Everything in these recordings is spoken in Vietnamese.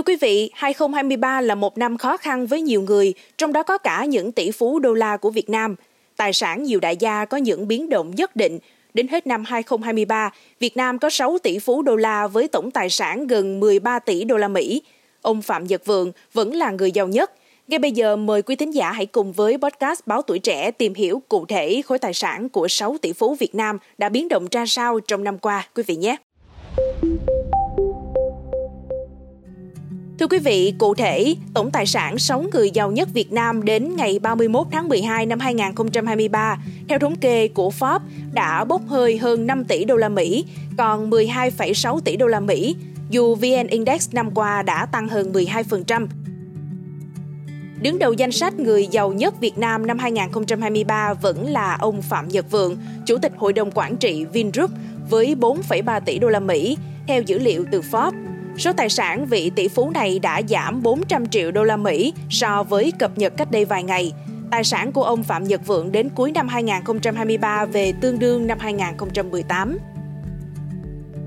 Thưa quý vị, 2023 là một năm khó khăn với nhiều người, trong đó có cả những tỷ phú đô la của Việt Nam. Tài sản nhiều đại gia có những biến động nhất định. Đến hết năm 2023, Việt Nam có 6 tỷ phú đô la với tổng tài sản gần 13 tỷ đô la Mỹ. Ông Phạm Nhật Vượng vẫn là người giàu nhất. Ngay bây giờ mời quý thính giả hãy cùng với podcast Báo Tuổi Trẻ tìm hiểu cụ thể khối tài sản của 6 tỷ phú Việt Nam đã biến động ra sao trong năm qua quý vị nhé. Thưa quý vị, cụ thể, tổng tài sản 6 người giàu nhất Việt Nam đến ngày 31 tháng 12 năm 2023, theo thống kê của Forbes, đã bốc hơi hơn 5 tỷ đô la Mỹ, còn 12,6 tỷ đô la Mỹ, dù VN Index năm qua đã tăng hơn 12%. Đứng đầu danh sách người giàu nhất Việt Nam năm 2023 vẫn là ông Phạm Nhật Vượng, Chủ tịch Hội đồng Quản trị Vingroup với 4,3 tỷ đô la Mỹ, theo dữ liệu từ Forbes. Số tài sản vị tỷ phú này đã giảm 400 triệu đô la Mỹ so với cập nhật cách đây vài ngày. Tài sản của ông Phạm Nhật Vượng đến cuối năm 2023 về tương đương năm 2018.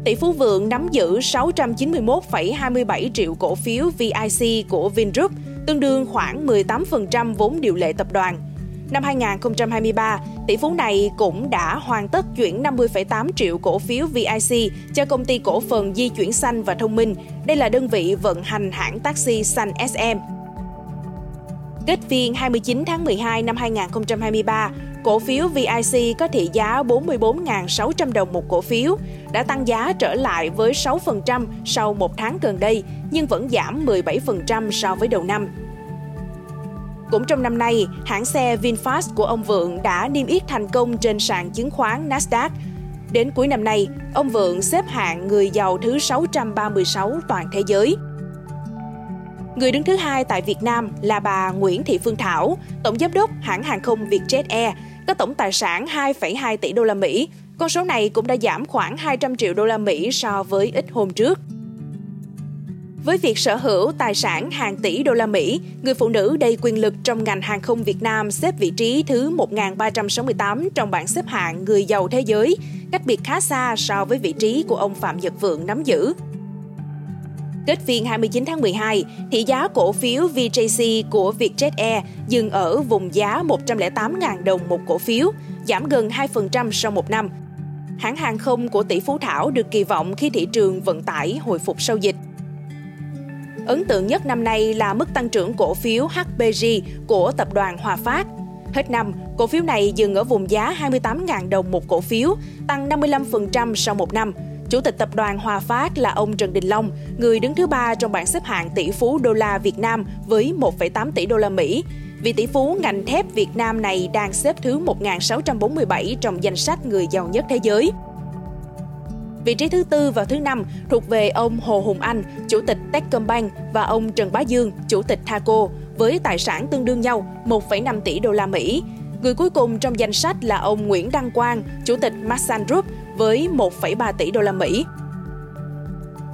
Tỷ phú Vượng nắm giữ 691,27 triệu cổ phiếu VIC của Vingroup, tương đương khoảng 18% vốn điều lệ tập đoàn. Năm 2023, tỷ phú này cũng đã hoàn tất chuyển 50,8 triệu cổ phiếu VIC cho công ty cổ phần di chuyển xanh và thông minh. Đây là đơn vị vận hành hãng taxi xanh SM. Kết phiên 29 tháng 12 năm 2023, cổ phiếu VIC có thị giá 44.600 đồng một cổ phiếu, đã tăng giá trở lại với 6% sau một tháng gần đây, nhưng vẫn giảm 17% so với đầu năm. Cũng trong năm nay, hãng xe VinFast của ông Vượng đã niêm yết thành công trên sàn chứng khoán Nasdaq. Đến cuối năm nay, ông Vượng xếp hạng người giàu thứ 636 toàn thế giới. Người đứng thứ hai tại Việt Nam là bà Nguyễn Thị Phương Thảo, tổng giám đốc hãng hàng không Vietjet Air, có tổng tài sản 2,2 tỷ đô la Mỹ. Con số này cũng đã giảm khoảng 200 triệu đô la Mỹ so với ít hôm trước. Với việc sở hữu tài sản hàng tỷ đô la Mỹ, người phụ nữ đầy quyền lực trong ngành hàng không Việt Nam xếp vị trí thứ 1368 trong bảng xếp hạng người giàu thế giới, cách biệt khá xa so với vị trí của ông Phạm Nhật Vượng nắm giữ. Kết phiên 29 tháng 12, thị giá cổ phiếu VJC của Vietjet Air dừng ở vùng giá 108.000 đồng một cổ phiếu, giảm gần 2% sau một năm. Hãng hàng không của tỷ phú Thảo được kỳ vọng khi thị trường vận tải hồi phục sau dịch. Ấn tượng nhất năm nay là mức tăng trưởng cổ phiếu HPG của tập đoàn Hòa Phát. Hết năm, cổ phiếu này dừng ở vùng giá 28.000 đồng một cổ phiếu, tăng 55% sau một năm. Chủ tịch tập đoàn Hòa Phát là ông Trần Đình Long, người đứng thứ ba trong bảng xếp hạng tỷ phú đô la Việt Nam với 1,8 tỷ đô la Mỹ. Vị tỷ phú ngành thép Việt Nam này đang xếp thứ 1.647 trong danh sách người giàu nhất thế giới. Vị trí thứ tư và thứ năm thuộc về ông Hồ Hùng Anh, Chủ tịch Techcombank và ông Trần Bá Dương, Chủ tịch Thaco, với tài sản tương đương nhau 1,5 tỷ đô la Mỹ. Người cuối cùng trong danh sách là ông Nguyễn Đăng Quang, Chủ tịch Masan Group với 1,3 tỷ đô la Mỹ.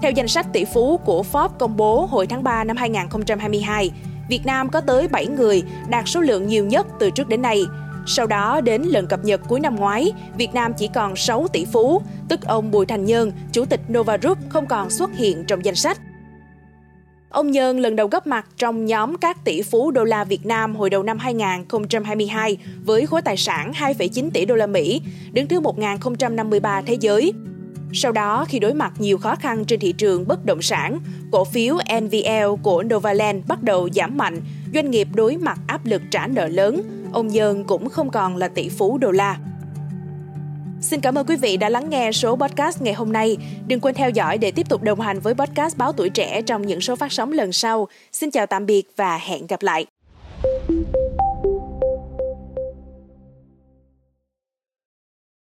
Theo danh sách tỷ phú của Forbes công bố hồi tháng 3 năm 2022, Việt Nam có tới 7 người đạt số lượng nhiều nhất từ trước đến nay – sau đó đến lần cập nhật cuối năm ngoái, Việt Nam chỉ còn 6 tỷ phú, tức ông Bùi Thành Nhân, chủ tịch Nova Group không còn xuất hiện trong danh sách. Ông Nhân lần đầu góp mặt trong nhóm các tỷ phú đô la Việt Nam hồi đầu năm 2022 với khối tài sản 2,9 tỷ đô la Mỹ, đứng thứ 1053 thế giới. Sau đó, khi đối mặt nhiều khó khăn trên thị trường bất động sản, cổ phiếu NVL của Novaland bắt đầu giảm mạnh, doanh nghiệp đối mặt áp lực trả nợ lớn, ông Nhơn cũng không còn là tỷ phú đô la. Xin cảm ơn quý vị đã lắng nghe số podcast ngày hôm nay. Đừng quên theo dõi để tiếp tục đồng hành với podcast Báo Tuổi Trẻ trong những số phát sóng lần sau. Xin chào tạm biệt và hẹn gặp lại.